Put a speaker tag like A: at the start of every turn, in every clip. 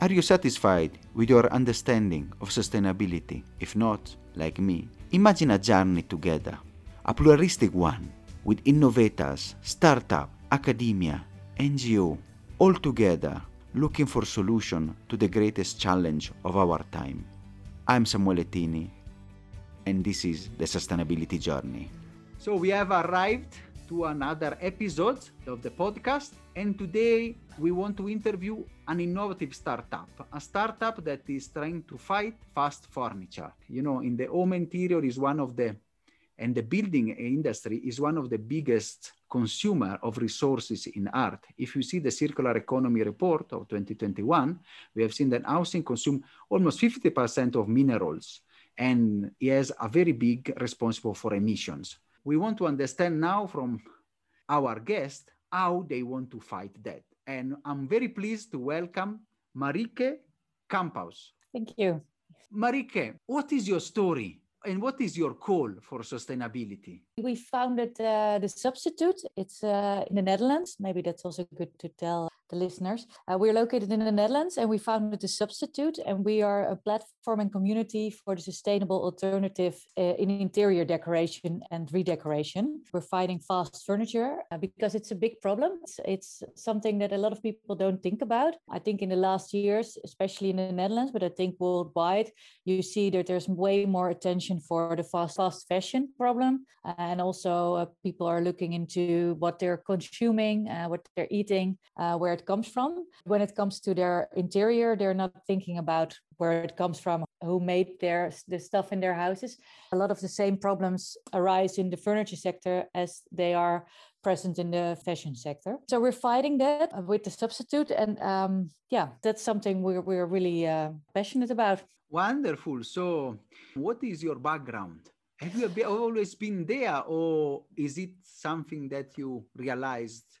A: Are you satisfied with your understanding of sustainability? If not, like me, imagine a journey together, a pluralistic one, with innovators, startup, academia, NGO, all together looking for solution to the greatest challenge of our time. I'm Samuele Tini, and this is the Sustainability Journey. So we have arrived to another episode of the podcast, and today we want to interview an innovative startup, a startup that is trying to fight fast furniture. You know, in the home interior is one of the and the building industry is one of the biggest consumer of resources in art. If you see the circular economy report of 2021, we have seen that housing consume almost 50% of minerals and is a very big responsible for emissions. We want to understand now from our guest how they want to fight that. And I'm very pleased to welcome Marieke Kamphuis.
B: Thank you.
A: Marieke, what is your story? and what is your call for sustainability?
B: We founded uh, the Substitute. It's uh, in the Netherlands. Maybe that's also good to tell the listeners. Uh, we're located in the Netherlands and we founded the Substitute, and we are a platform and community for the sustainable alternative uh, in interior decoration and redecoration. We're fighting fast furniture uh, because it's a big problem. It's, it's, something that a lot of people don't think about. I think in the last years, especially in the Netherlands, but I think worldwide, you see that there's way more attention for the fast, fast fashion problem. And also, uh, people are looking into what they're consuming, what they're eating, where it comes from. When it comes to their interior, they're not thinking about where it comes from, who made their the stuff in their houses. A lot of the same problems arise in the furniture sector as they are present in the fashion sector. So we're fighting that with the substitute, and um, yeah, that's something we're we're really uh, passionate about.
A: Wonderful. So, what is your background? Have you always been there, or is it something that you realized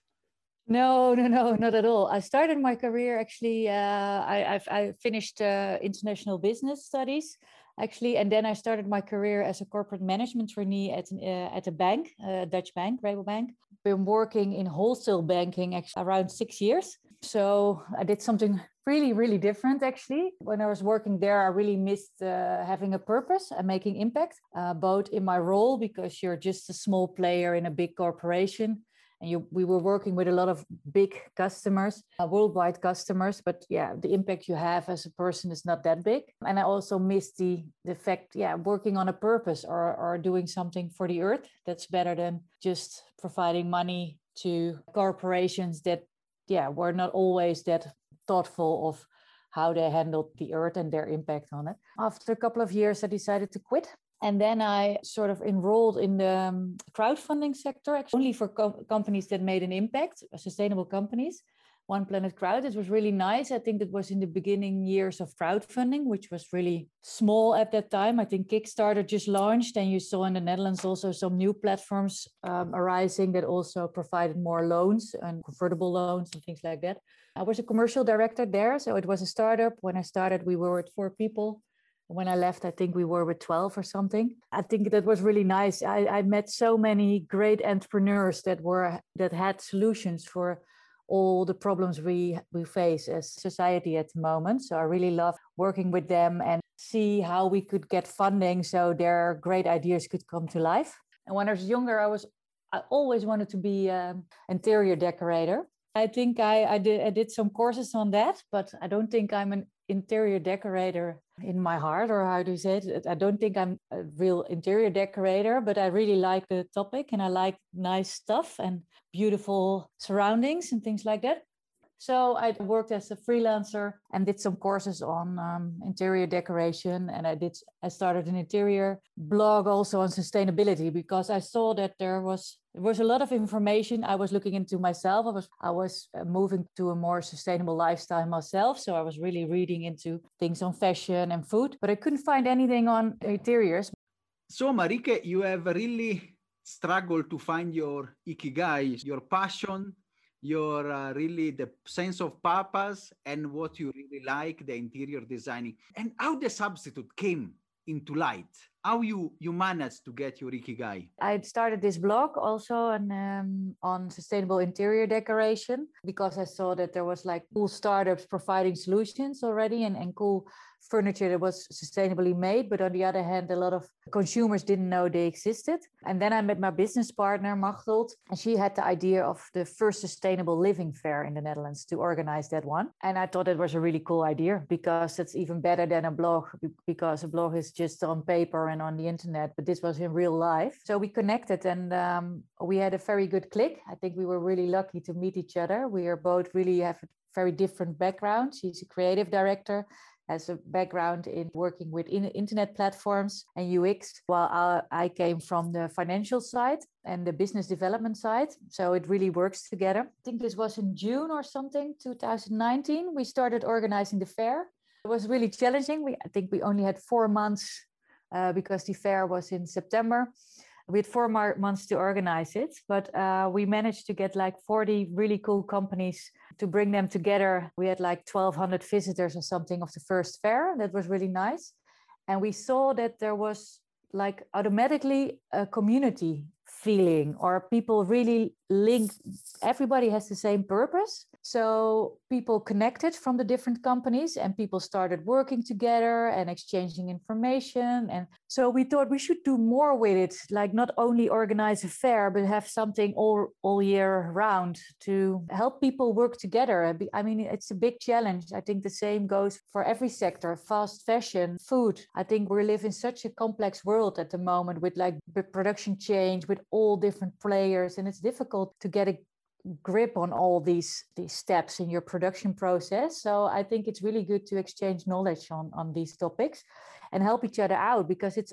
B: no, no, no, not at all. I started my career actually. Uh, I, I finished uh, international business studies actually, and then I started my career as a corporate management trainee at uh, at a bank, a Dutch bank, Rabobank. Been working in wholesale banking actually around six years. So I did something really, really different actually. When I was working there, I really missed uh, having a purpose and making impact, uh, both in my role because you're just a small player in a big corporation and you, we were working with a lot of big customers, uh, worldwide customers. But yeah, the impact you have as a person is not that big. And I also miss the the fact, yeah, working on a purpose or or doing something for the earth. That's better than just providing money to corporations that, yeah, were not always that thoughtful of how they handled the earth and their impact on it. After a couple of years, I decided to quit and then I sort of enrolled in the um, crowdfunding sector, actually, only for co- companies that made an impact, uh, sustainable companies. One Planet Crowd. It was really nice. I think that was in the beginning years of crowdfunding, which was really small at that time. I think Kickstarter just launched, and you saw in the Netherlands also some new platforms um, arising that also provided more loans and convertible loans and things like that. I was a commercial director there, so it was a startup. When I started, we were with four people when I left, I think we were with 12 or something. I think that was really nice. I, I met so many great entrepreneurs that were that had solutions for all the problems we we face as society at the moment. So I really love working with them and see how we could get funding so their great ideas could come to life. And when I was younger, I was I always wanted to be um, an interior decorator. I think I, I did I did some courses on that, but I don't think I'm an interior decorator in my heart, or how do you say it? I don't think I'm a real interior decorator, but I really like the topic and I like nice stuff and beautiful surroundings and things like that. So I worked as a freelancer and did some courses on um, interior decoration, and I did. I started an interior blog also on sustainability because I saw that there was there was a lot of information I was looking into myself. I was I was uh, moving to a more sustainable lifestyle myself, so I was really reading into things on fashion and food, but I couldn't find anything on interiors.
A: So Marieke, you have really struggled to find your ikigai, your passion your uh, really the sense of purpose and what you really like the interior designing. And how the substitute came into light how you you managed to get your ikigai?
B: I started this blog also on um, on sustainable interior decoration because i saw that there was like cool startups providing solutions already and, and cool furniture that was sustainably made. But on the other hand a lot of consumers didn't know they existed. And then i met my business partner Machteld and she had the idea of the first sustainable living fair in the netherlands to organize that one. And i thought it was a really cool idea because it's even better than a blog because a blog is just on paper and on the internet but this was in real life so we connected and um, we had a very good click i think we were really lucky to meet each other we are both really have very different backgrounds she's a creative director has a background in working with in internet platforms and UX, while I, I came from the financial side and the business development side. So it really works together. I think this was in June or something, 2019. We started organizing the fair. It was really challenging. We, I think we only had four months uh, because the fair was in September we had four months to organize it, but uh, we managed to get like 40 really cool companies to bring them together. We had like 1,200 visitors or something of the first fair. That was really nice. And we saw that there was like automatically a community feeling or people really link everybody has the same purpose so people connected from the different companies and people started working together and exchanging information. And so we thought we should do more with it, like not only organize a fair, but have something all, all year round to help people work together. I mean, it's a big challenge. I think the same goes for every sector, fast fashion, food. I think we live in such a complex world at the moment with like production change, with all different players. And it's difficult to get a grip on all these these steps in your production process. So i think it's really good to exchange knowledge on on these topics and help each other out because it's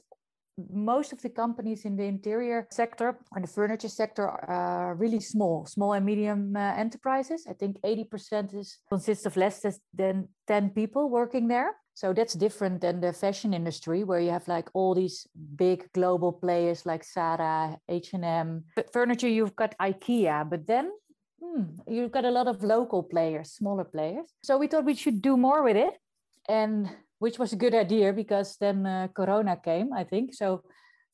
B: most of the companies in the interior sector and the furniture sector are really small small and medium uh, enterprises. I think 80% is consists of less than 10 people working there so that's different than the fashion industry where you have like all these big global players like Zara, H&M. But furniture, you've got IKEA, but then hmm, you've got a lot of local players, smaller players. So we thought we should do more with it. And which was a good idea because then uh, Corona came, I think. So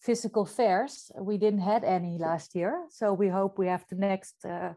B: physical fairs, we didn't had any last year. So we hope we have the next uh,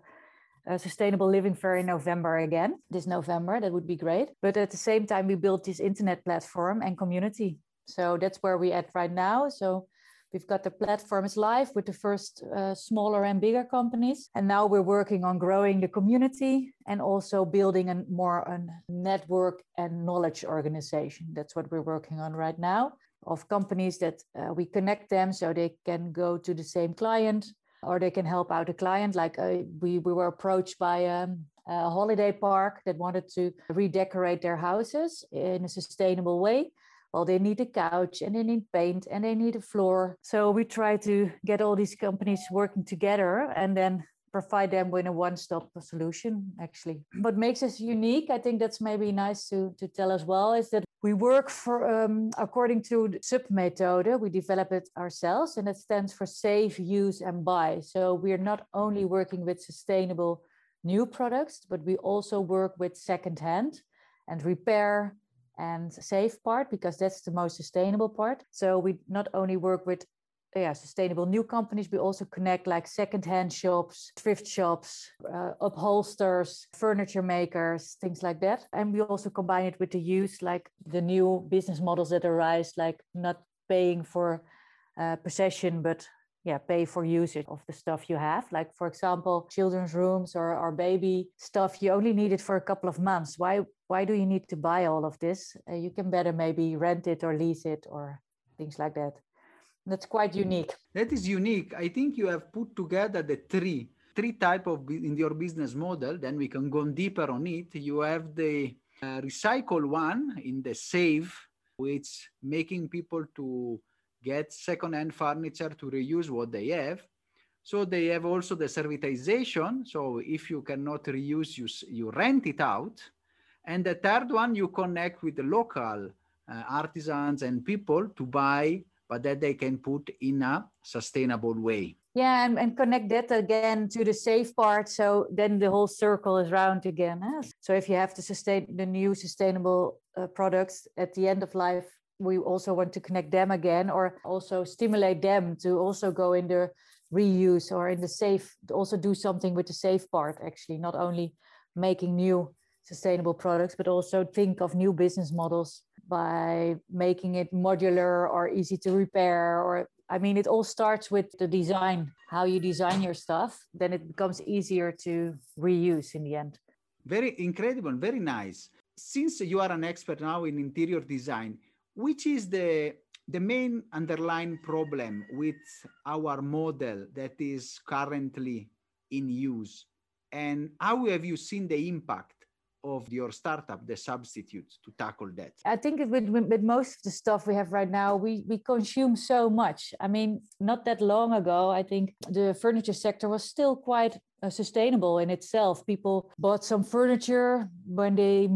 B: a sustainable living fair in November again, this November. That would be great. But at the same time, we built this internet platform and community. So that's where we're at right now. So we've got the platform is live with the first uh, smaller and bigger companies. And now we're working on growing the community and also building a more a network and knowledge organization. That's what we're working on right now of companies that uh, we connect them so they can go to the same client or they can help out a client. Like uh, we, we were approached by um, a holiday park that wanted to redecorate their houses in a sustainable way. Well, they need a couch and they need paint and they need a floor. So we try to get all these companies working together and then provide them with a one-stop solution actually. What makes us unique i think that's maybe nice to, to tell as well is that we work for um, according to the SUB method we develop it ourselves and it stands for save use and buy. So we're not only working with sustainable new products but we also work with secondhand and repair and save part because that's the most sustainable part. So we not only work with yeah, sustainable new companies. We also connect like secondhand shops, thrift shops, uh, upholsters, furniture makers, things like that. And we also combine it with the use, like the new business models that arise, like not paying for uh, possession, but yeah, pay for usage of the stuff you have. Like for example, children's rooms or, or baby stuff, you only need it for a couple of months. Why why do you need to buy all of this? Uh, you can better maybe rent it or lease it or things like that that's quite unique.
A: That is unique. I think you have put together the three three type of in your business model then we can go deeper on it. You have the uh, recycle one in the save which making people to get second-hand furniture to reuse what they have. So they have also the servitization. So if you cannot reuse you, you rent it out. And the third one you connect with the local uh, artisans and people to buy but that they can put in a sustainable way.
B: Yeah, and, and connect that again to the safe part. So then the whole circle is round again. Huh? So if you have to sustain the new sustainable uh, products at the end of life, we also want to connect them again or also stimulate them to also go in the reuse or in the safe also do something with the safe part actually not only making new sustainable products but also think of new business models by making it modular or easy to repair or i mean it all starts with the design how you design your stuff. Then it becomes easier to reuse in the end.
A: Very incredible very nice. Since you are an expert now in interior design which is the the main underlying problem with our model that is currently in use? And how have you seen the impact of your startup the substitute to tackle that?
B: I think with, with most of the stuff we have right now we we consume so much. I mean not that long ago i think the furniture sector was still quite uh, sustainable in itself. People bought some furniture when they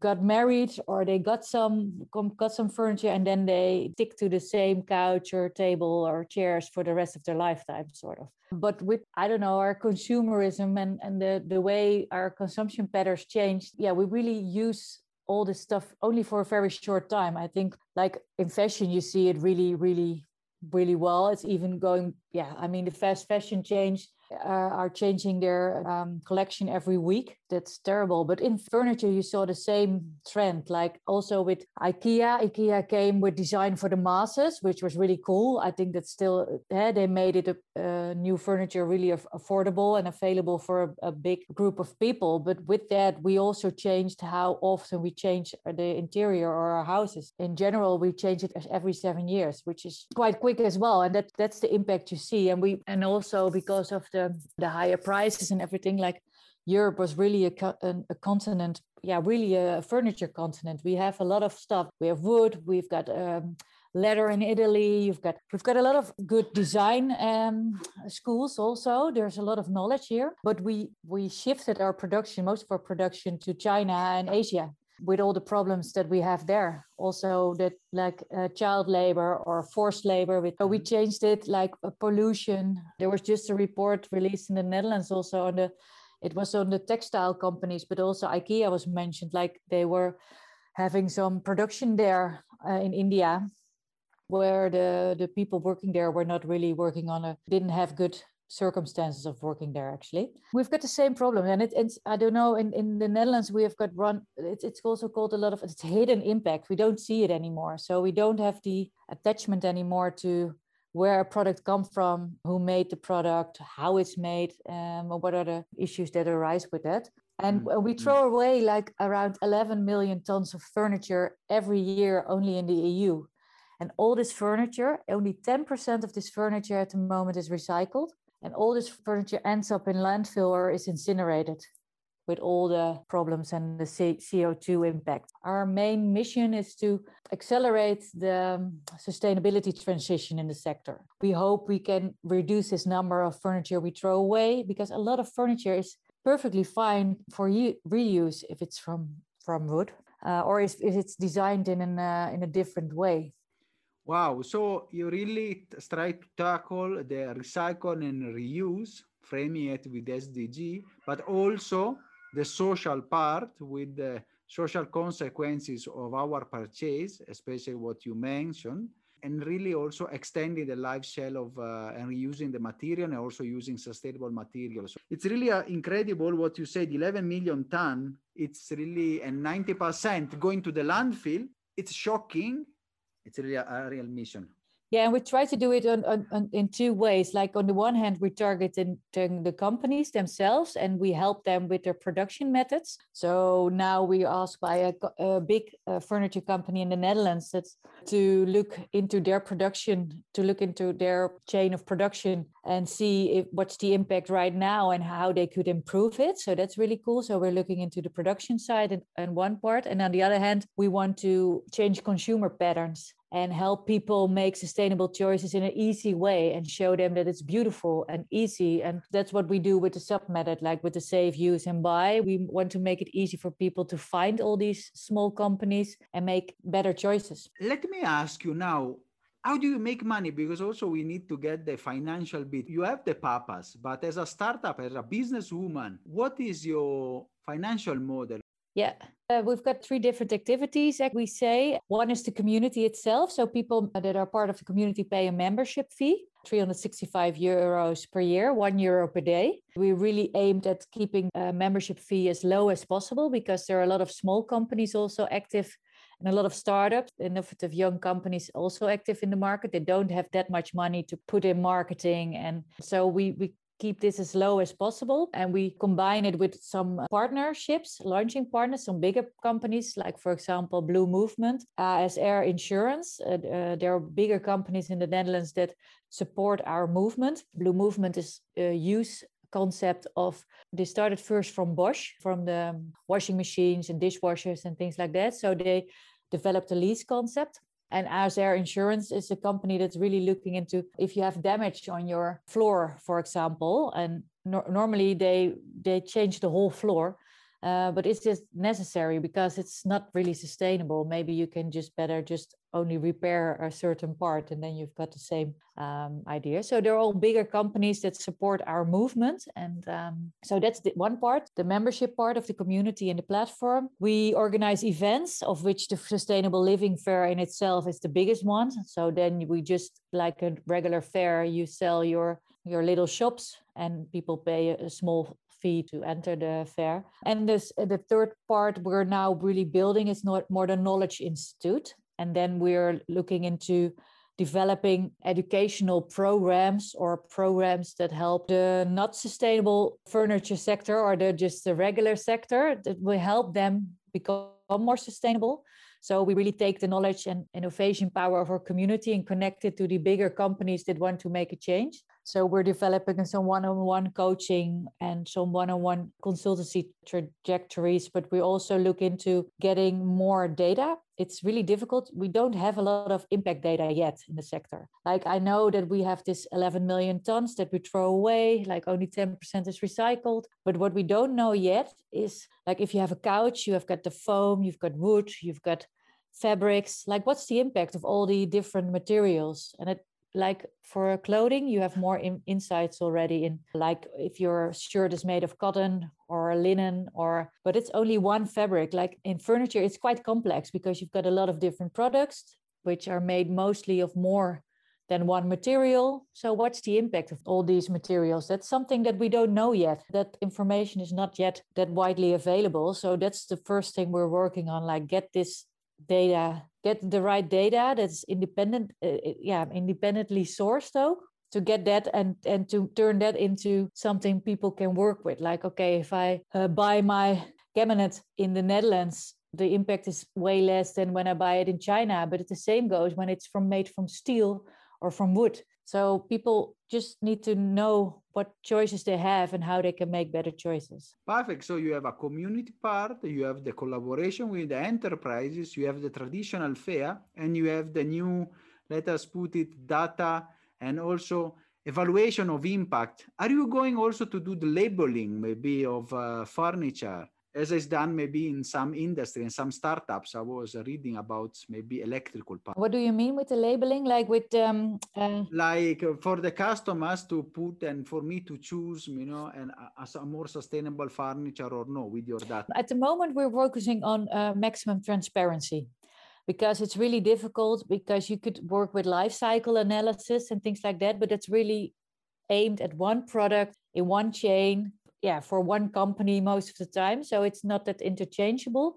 B: got married or they got some got some furniture and then they stick to the same couch or table or chairs for the rest of their lifetime sort of. But with i don't know our consumerism and and the the way our consumption patterns changed yeah we really use all this stuff only for a very short time. I think like in fashion you see it really really really well. It's even going yeah i mean the fast fashion change are changing their um, collection every week. That's terrible. But in furniture, you saw the same trend. Like also with IKEA, IKEA came with design for the masses, which was really cool. I think that's still yeah, they made it a, uh, new furniture really affordable and available for a, a, big group of people. But with that, we also changed how often we change the interior or our houses. In general, we change it every seven years, which is quite quick as well. And that that's the impact you see. And we and also because of the the higher prices and everything like Europe was really a, a, continent, yeah, really a furniture continent. We have a lot of stuff. We have wood. We've got um, leather in Italy. You've got we've got a lot of good design um, schools also. There's a lot of knowledge here. But we we shifted our production, most of our production, to China and Asia with all the problems that we have there also that like uh, child labor or forced labor with, so we mm-hmm. changed it like uh, pollution there was just a report released in the netherlands also on the it was on the textile companies but also ikea was mentioned like they were having some production there uh, in india where the the people working there were not really working on a didn't have good circumstances of working there actually. We've got the same problem and it, it's i don't know in, in the netherlands we have got run it's, it's also called a lot of it's hidden impact. We don't see it anymore. So we don't have the attachment anymore to where a product come from who made the product how it's made um, or what are the issues that arise with that. And mm-hmm. we throw away like around 11 million tons of furniture every year only in the eu and all this furniture only 10% of this furniture at the moment is recycled and all this furniture ends up in landfill or is incinerated with all the problems and the CO2 impact. Our main mission is to accelerate the um, sustainability transition in the sector. We hope we can reduce this number of furniture we throw away because a lot of furniture is perfectly fine for reuse if it's from, from wood uh, or if, if it's designed in, an, uh, in a different way.
A: Wow. So you really try to tackle the recycle and reuse, framing it with SDG, but also the social part with the social consequences of our purchase, especially what you mentioned, and really also extending the life cycle of uh, and reusing the material and also using sustainable materials. It's really uh, incredible what you said 11 million ton. It's really and 90% going to the landfill. It's shocking it's really a, a real mission
B: yeah, and we try to do it on, on, on, in two ways. Like on the one hand, we target the companies themselves and we help them with their production methods. So now we ask by a, a big uh, furniture company in the Netherlands to look into their production, to look into their chain of production and see if, what's the impact right now and how they could improve it. So that's really cool. So we're looking into the production side and, and one part. And on the other hand, we want to change consumer patterns and help people make sustainable choices in an easy way and show them that it's beautiful and easy. And that's what we do with the sub method, like with the save, use, and buy. We want to make it easy for people to find all these small companies and make better choices.
A: Let me ask you now. How do you make money? Because also we need to get the financial bit. You have the purpose, but as a startup, as a businesswoman, what is your financial model?
B: Yeah. Uh, we've got three different activities, like we say. One is the community itself. So people that are part of the community pay a membership fee, 365 euros per year, one euro per day. We really aimed at keeping a membership fee as low as possible because there are a lot of small companies also active and a lot of startups, innovative young companies also active in the market. They don't have that much money to put in marketing. And so we, we keep this as low as possible. And we combine it with some partnerships, launching partners, some bigger companies, like, for example, Blue Movement, as Air Insurance. Uh, uh, there are bigger companies in the Netherlands that support our movement. Blue Movement is a use concept of they started first from Bosch, from the washing machines and dishwashers and things like that. So they developed a lease concept and Air Insurance is a company that's really looking into if you have damage on your floor, for example, and no- normally they they change the whole floor. Uh, but it's just necessary because it's not really sustainable. Maybe you can just better just only repair a certain part and then you've got the same um, idea. So they're all bigger companies that support our movement. And um, so that's the one part, the membership part of the community and the platform. We organize events, of which the Sustainable Living Fair in itself is the biggest one. So then we just, like a regular fair, you sell your your little shops and people pay a small fee to enter the fair. And this uh, the third part we're now really building is not more the Knowledge Institute. And then we're looking into developing educational programs or programs that help the not sustainable furniture sector or the just the regular sector that will help them become more sustainable so we really take the knowledge and innovation power of our community and connect it to the bigger companies that want to make a change. So we're developing some one-on-one coaching and some one-on-one consultancy trajectories, but we also look into getting more data. It's really difficult. We don't have a lot of impact data yet in the sector. Like I know that we have this 11 million tons that we throw away, like only 10% is recycled. But what we don't know yet is like if you have a couch, you have got the foam, you've got wood, you've got fabrics like what's the impact of all the different materials and it like for clothing you have more in, insights already in like if your shirt is made of cotton or linen or but it's only one fabric. Like in furniture it's quite complex because you've got a lot of different products which are made mostly of more than one material. So what's the impact of all these materials? That's something that we don't know yet. That information is not yet that widely available. So that's the first thing we're working on like get this data get the right data that's independent uh, uh, yeah independently sourced though to get that and and to turn that into something people can work with. Like okay if i uh, buy my cabinet in the netherlands the impact is way less than when i buy it in china but the same goes when it's from made from steel or from wood. So people just need to know what choices they have and how they can make better choices.
A: Perfect. So you have a community part, you have the collaboration with the enterprises, you have the traditional fair, and you have the new, let us put it, data and also evaluation of impact. Are you going also to do the labeling maybe of uh, furniture? As is done maybe in some industry and some startups. I was reading about maybe electrical part.
B: What do you mean with the labeling? Like with um,
A: uh... like uh, for the customers to put and for me to choose, you know, and as a more sustainable furniture or no with your data.
B: At the moment, we're focusing on uh, maximum transparency because it's really difficult because you could work with life cycle analysis and things like that, but it's really aimed at one product in one chain yeah for one company most of the time so it's not that interchangeable.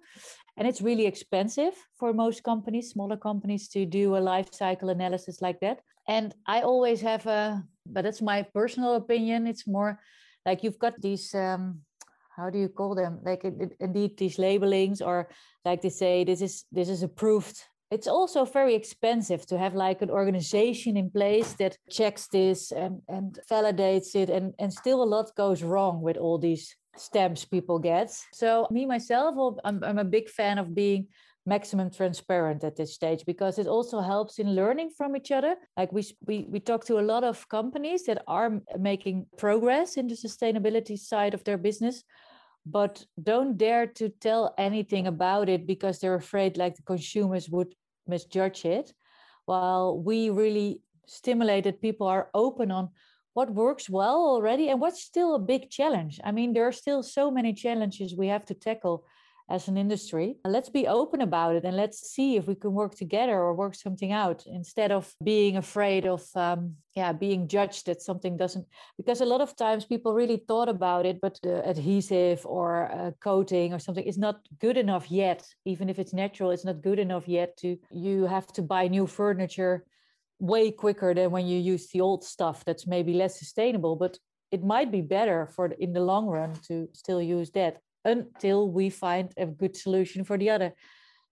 B: And it's really expensive for most companies smaller companies to do a life cycle analysis like that. And i always have a but that's my personal opinion it's more like you've got these um, how do you call them? Like indeed these labelings or like they say this is this is approved it's also very expensive to have like an organization in place that checks this and, and validates it and, and still a lot goes wrong with all these stamps people get. So me myself I'm, I'm a big fan of being maximum transparent at this stage because it also helps in learning from each other. Like we we, we talk to a lot of companies that are making progress in the sustainability side of their business but don't dare to tell anything about it because they're afraid like the consumers would misjudge it. While we really stimulated people are open on what works well already and what's still a big challenge. I mean there are still so many challenges we have to tackle as an industry. Let's be open about it and let's see if we can work together or work something out instead of being afraid of um, yeah being judged that something doesn't because a lot of times people really thought about it but the adhesive or uh, coating or something is not good enough yet even if it's natural it's not good enough yet to you have to buy new furniture way quicker than when you use the old stuff that's maybe less sustainable but it might be better for in the long run to still use that until we find a good solution for the other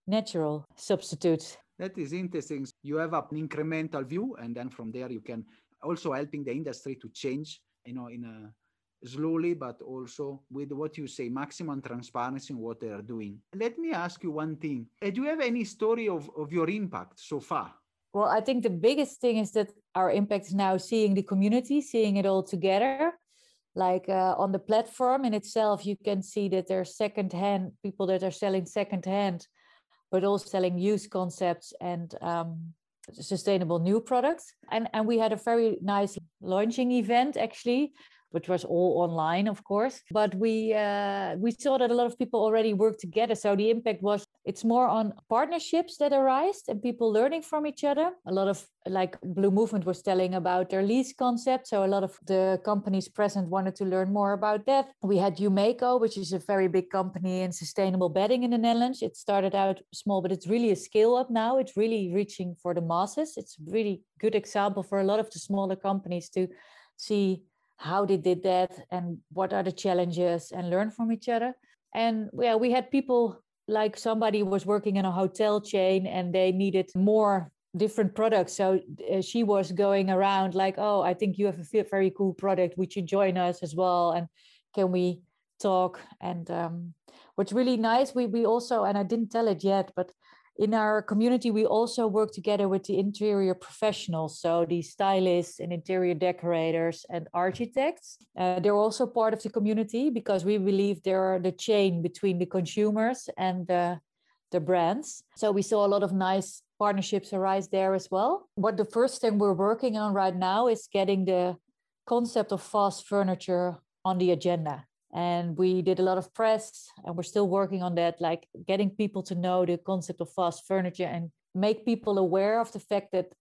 B: natural substitutes.
A: That is interesting. You have an incremental view, and then from there you can also helping the industry to change, you know, in a slowly, but also with what you say, maximum transparency in what they are doing. Let me ask you one thing. Uh, do you have any story of, of your impact so far?
B: Well, I think the biggest thing is that our impact is now seeing the community, seeing it all together like uh, on the platform in itself you can see that there's second hand people that are selling second hand but also selling used concepts and um, sustainable new products. And and we had a very nice launching event actually which was all online, of course. But we uh, we saw that a lot of people already work together. So the impact was it's more on partnerships that arise and people learning from each other. A lot of like Blue Movement was telling about their lease concept. So a lot of the companies present wanted to learn more about that. We had Yumeko, which is a very big company in sustainable bedding in the Netherlands. It started out small, but it's really a scale up now. It's really reaching for the masses. It's really good example for a lot of the smaller companies to see how they did that and what are the challenges and learn from each other. And yeah we had people like somebody was working in a hotel chain and they needed more different products. So uh, she was going around like oh i think you have a very cool product. Would you join us as well? And can we talk? And um, what's really nice we we also and i didn't tell it yet but in our community, we also work together with the interior professionals, so the stylists and interior decorators and architects. Uh, they're also part of the community because we believe they're the chain between the consumers and the, the brands. So we saw a lot of nice partnerships arise there as well. What the first thing we're working on right now is getting the concept of fast furniture on the agenda and we did a lot of press and we're still working on that like getting people to know the concept of fast furniture and make people aware of the fact that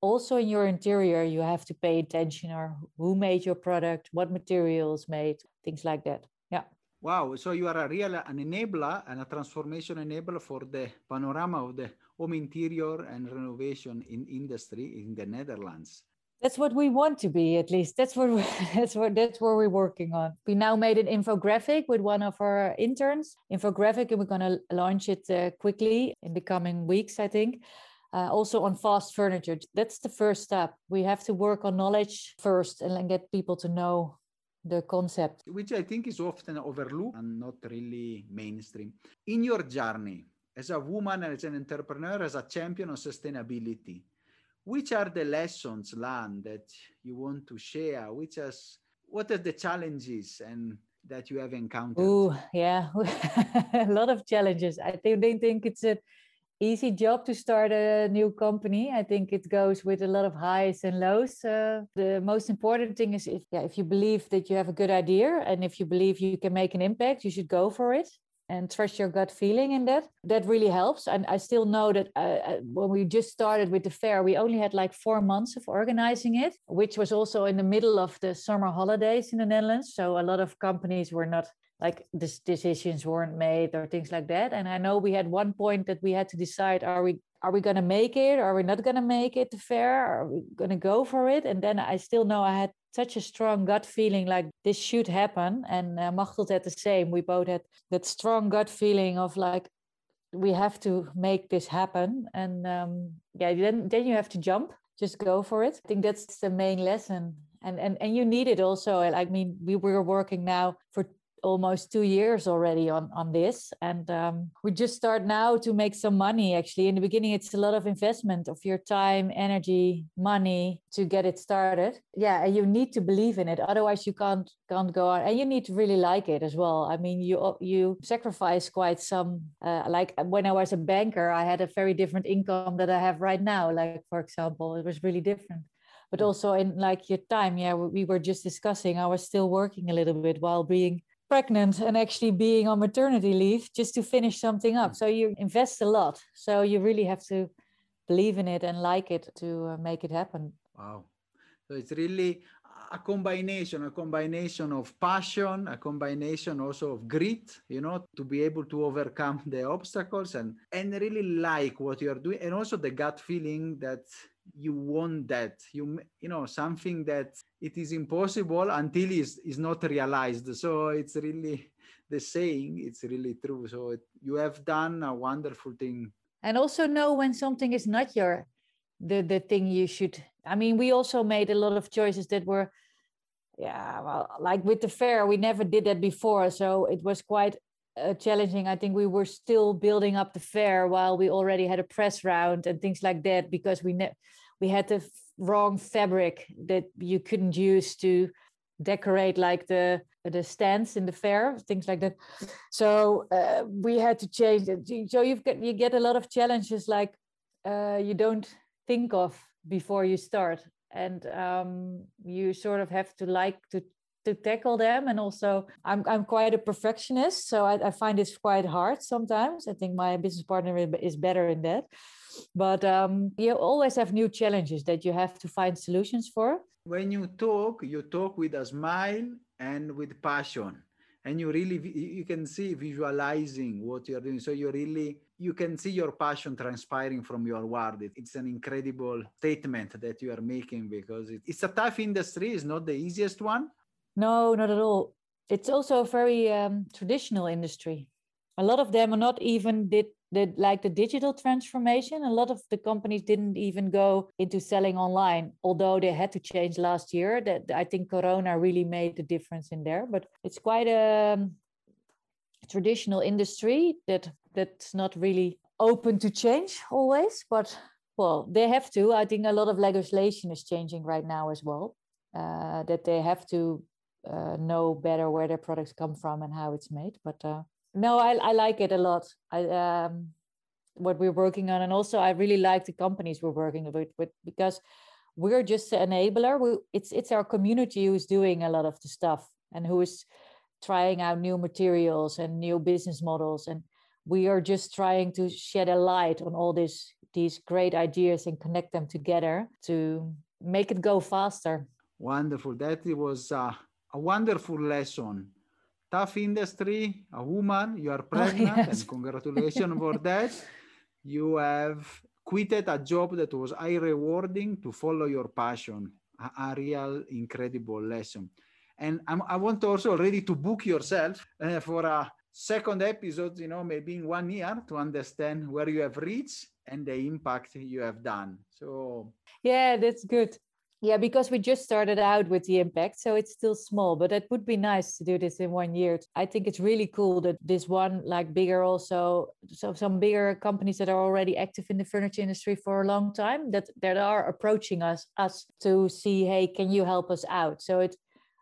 B: also in your interior you have to pay attention or who made your product what materials made things like that. Yeah.
A: Wow. So you are a real an enabler and a transformation enabler for the panorama of the home interior and renovation in industry in the netherlands
B: that's what we want to be at least. That's what that's what that's what we're working on. We now made an infographic with one of our interns infographic and we're going to launch it uh, quickly in the coming weeks i think. Uh, also on fast furniture. That's the first step. We have to work on knowledge first and then get people to know the concept.
A: Which i think is often overlooked and not really mainstream. In your journey as a woman as an entrepreneur as a champion of sustainability which are the lessons learned that you want to share? Which is what are the challenges and that you have encountered?
B: Oh yeah. A lot of challenges. I think they think it's an easy job to start a new company. I think it goes with a lot of highs and lows. Uh, the most important thing is if yeah if you believe that you have a good idea and if you believe you can make an impact you should go for it and trust your gut feeling in that that really helps. And i still know that uh, uh, when we just started with the fair we only had like four months of organizing it which was also in the middle of the summer holidays in the netherlands. So a lot of companies were not like this decisions weren't made or things like that. And i know we had one point that we had to decide are we are we going to make it? Are we not going to make it the fair? Are we going to go for it? And then i still know i had such a strong gut feeling like this should happen and uh, had the same. We both had that strong gut feeling of like we have to make this happen and um, yeah then then you have to jump. Just go for it. I think that's the main lesson. And and and you need it also. I mean we were working now for almost two years already on on this. And um, we just start now to make some money actually. In the beginning it's a lot of investment of your time energy money to get it started. Yeah and you need to believe in it. Otherwise you can't can't go on. And you need to really like it as well. I mean you you sacrifice quite some uh, like when i was a banker i had a very different income that i have right now. Like for example it was really different. But mm. also in like your time yeah we were just discussing i was still working a little bit while being pregnant and actually being on maternity leave just to finish something up. So you invest a lot. So you really have to believe in it and like it to uh, make it happen.
A: Wow. So it's really a combination, a combination of passion, a combination also of grit, you know, to be able to overcome the obstacles and and really like what you're doing, and also the gut feeling that you want that. You you know something that it is impossible until is is not realized. So it's really the saying it's really true. So it, you have done a wonderful thing.
B: And also know when something is not your the the thing you should i mean we also made a lot of choices that were yeah well like with the fair we never did that before. So it was quite uh, challenging. I think we were still building up the fair while we already had a press round and things like that because we ne- we had the f- wrong fabric that you couldn't use to decorate like the the stands in the fair things like that. So uh, we had to change it. So you've got you get a lot of challenges like uh, you don't think of before you start. And um, you sort of have to like to to tackle them. And also i'm, I'm quite a perfectionist so I, I find this quite hard sometimes. I think my business partner is better in that. But um, you always have new challenges that you have to find solutions for.
A: When you talk you talk with a smile and with passion. And you really you can see visualizing what you're doing. So you really you can see your passion transpiring from your word. It's an incredible statement that you are making because it's a tough industry. It's not the easiest one
B: no not at all. It's also a very um, traditional industry. A lot of them are not even did the like the digital transformation. A lot of the companies didn't even go into selling online although they had to change last year. That i think corona really made the difference in there but it's quite a traditional industry that that's not really open to change always but well they have to. I think a lot of legislation is changing right now as well uh, that they have to uh, know better where their products come from and how it's made. But uh, no I, I like it a lot. I um what we're working on and also i really like the companies we're working with, with because we're just an enabler. We, it's it's our community who's doing a lot of the stuff and who is trying out new materials and new business models. And we are just trying to shed a light on all these these great ideas and connect them together to make it go faster.
A: Wonderful. That it was uh, a wonderful lesson tough industry, a woman, you are pregnant, oh, yes. and congratulations for that. You have quitted a job that was high rewarding to follow your passion, a, a real incredible lesson. And I'm, i want also already to book yourself uh, for a second episode, you know, maybe in one year to understand where you have reached and the impact you have done. So,
B: yeah, that's good. Yeah, because we just started out with the impact, so it's still small, but it would be nice to do this in one year. I think it's really cool that this one, like bigger, also so some bigger companies that are already active in the furniture industry for a long time that that are approaching us us to see, hey, can you help us out? So it,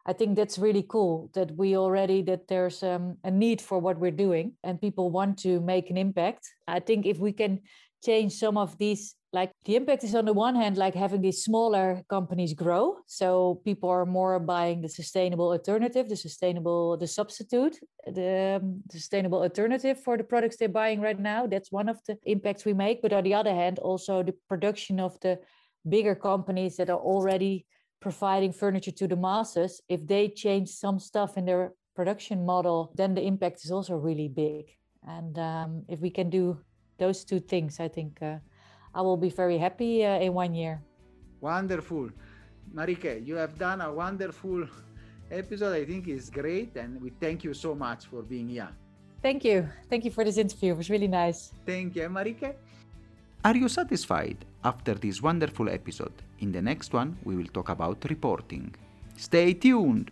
B: I think that's really cool that we already that there's um, a need for what we're doing and people want to make an impact. I think if we can change some of these like the impact is on the one hand like having these smaller companies grow. So people are more buying the sustainable alternative the sustainable the substitute the, um, sustainable alternative for the products they're buying right now. That's one of the impacts we make. But on the other hand also the production of the bigger companies that are already providing furniture to the masses if they change some stuff in their production model then the impact is also really big. And um, if we can do those two things i think uh, I will be very happy uh, in one year.
A: Wonderful. Marieke, you have done a wonderful episode. I think is great. And we thank you so much for being here.
B: Thank you. Thank you for this interview. It was really nice.
A: Thank you, Marieke. Are you satisfied after this wonderful episode? In the next one, we will talk about reporting. Stay tuned.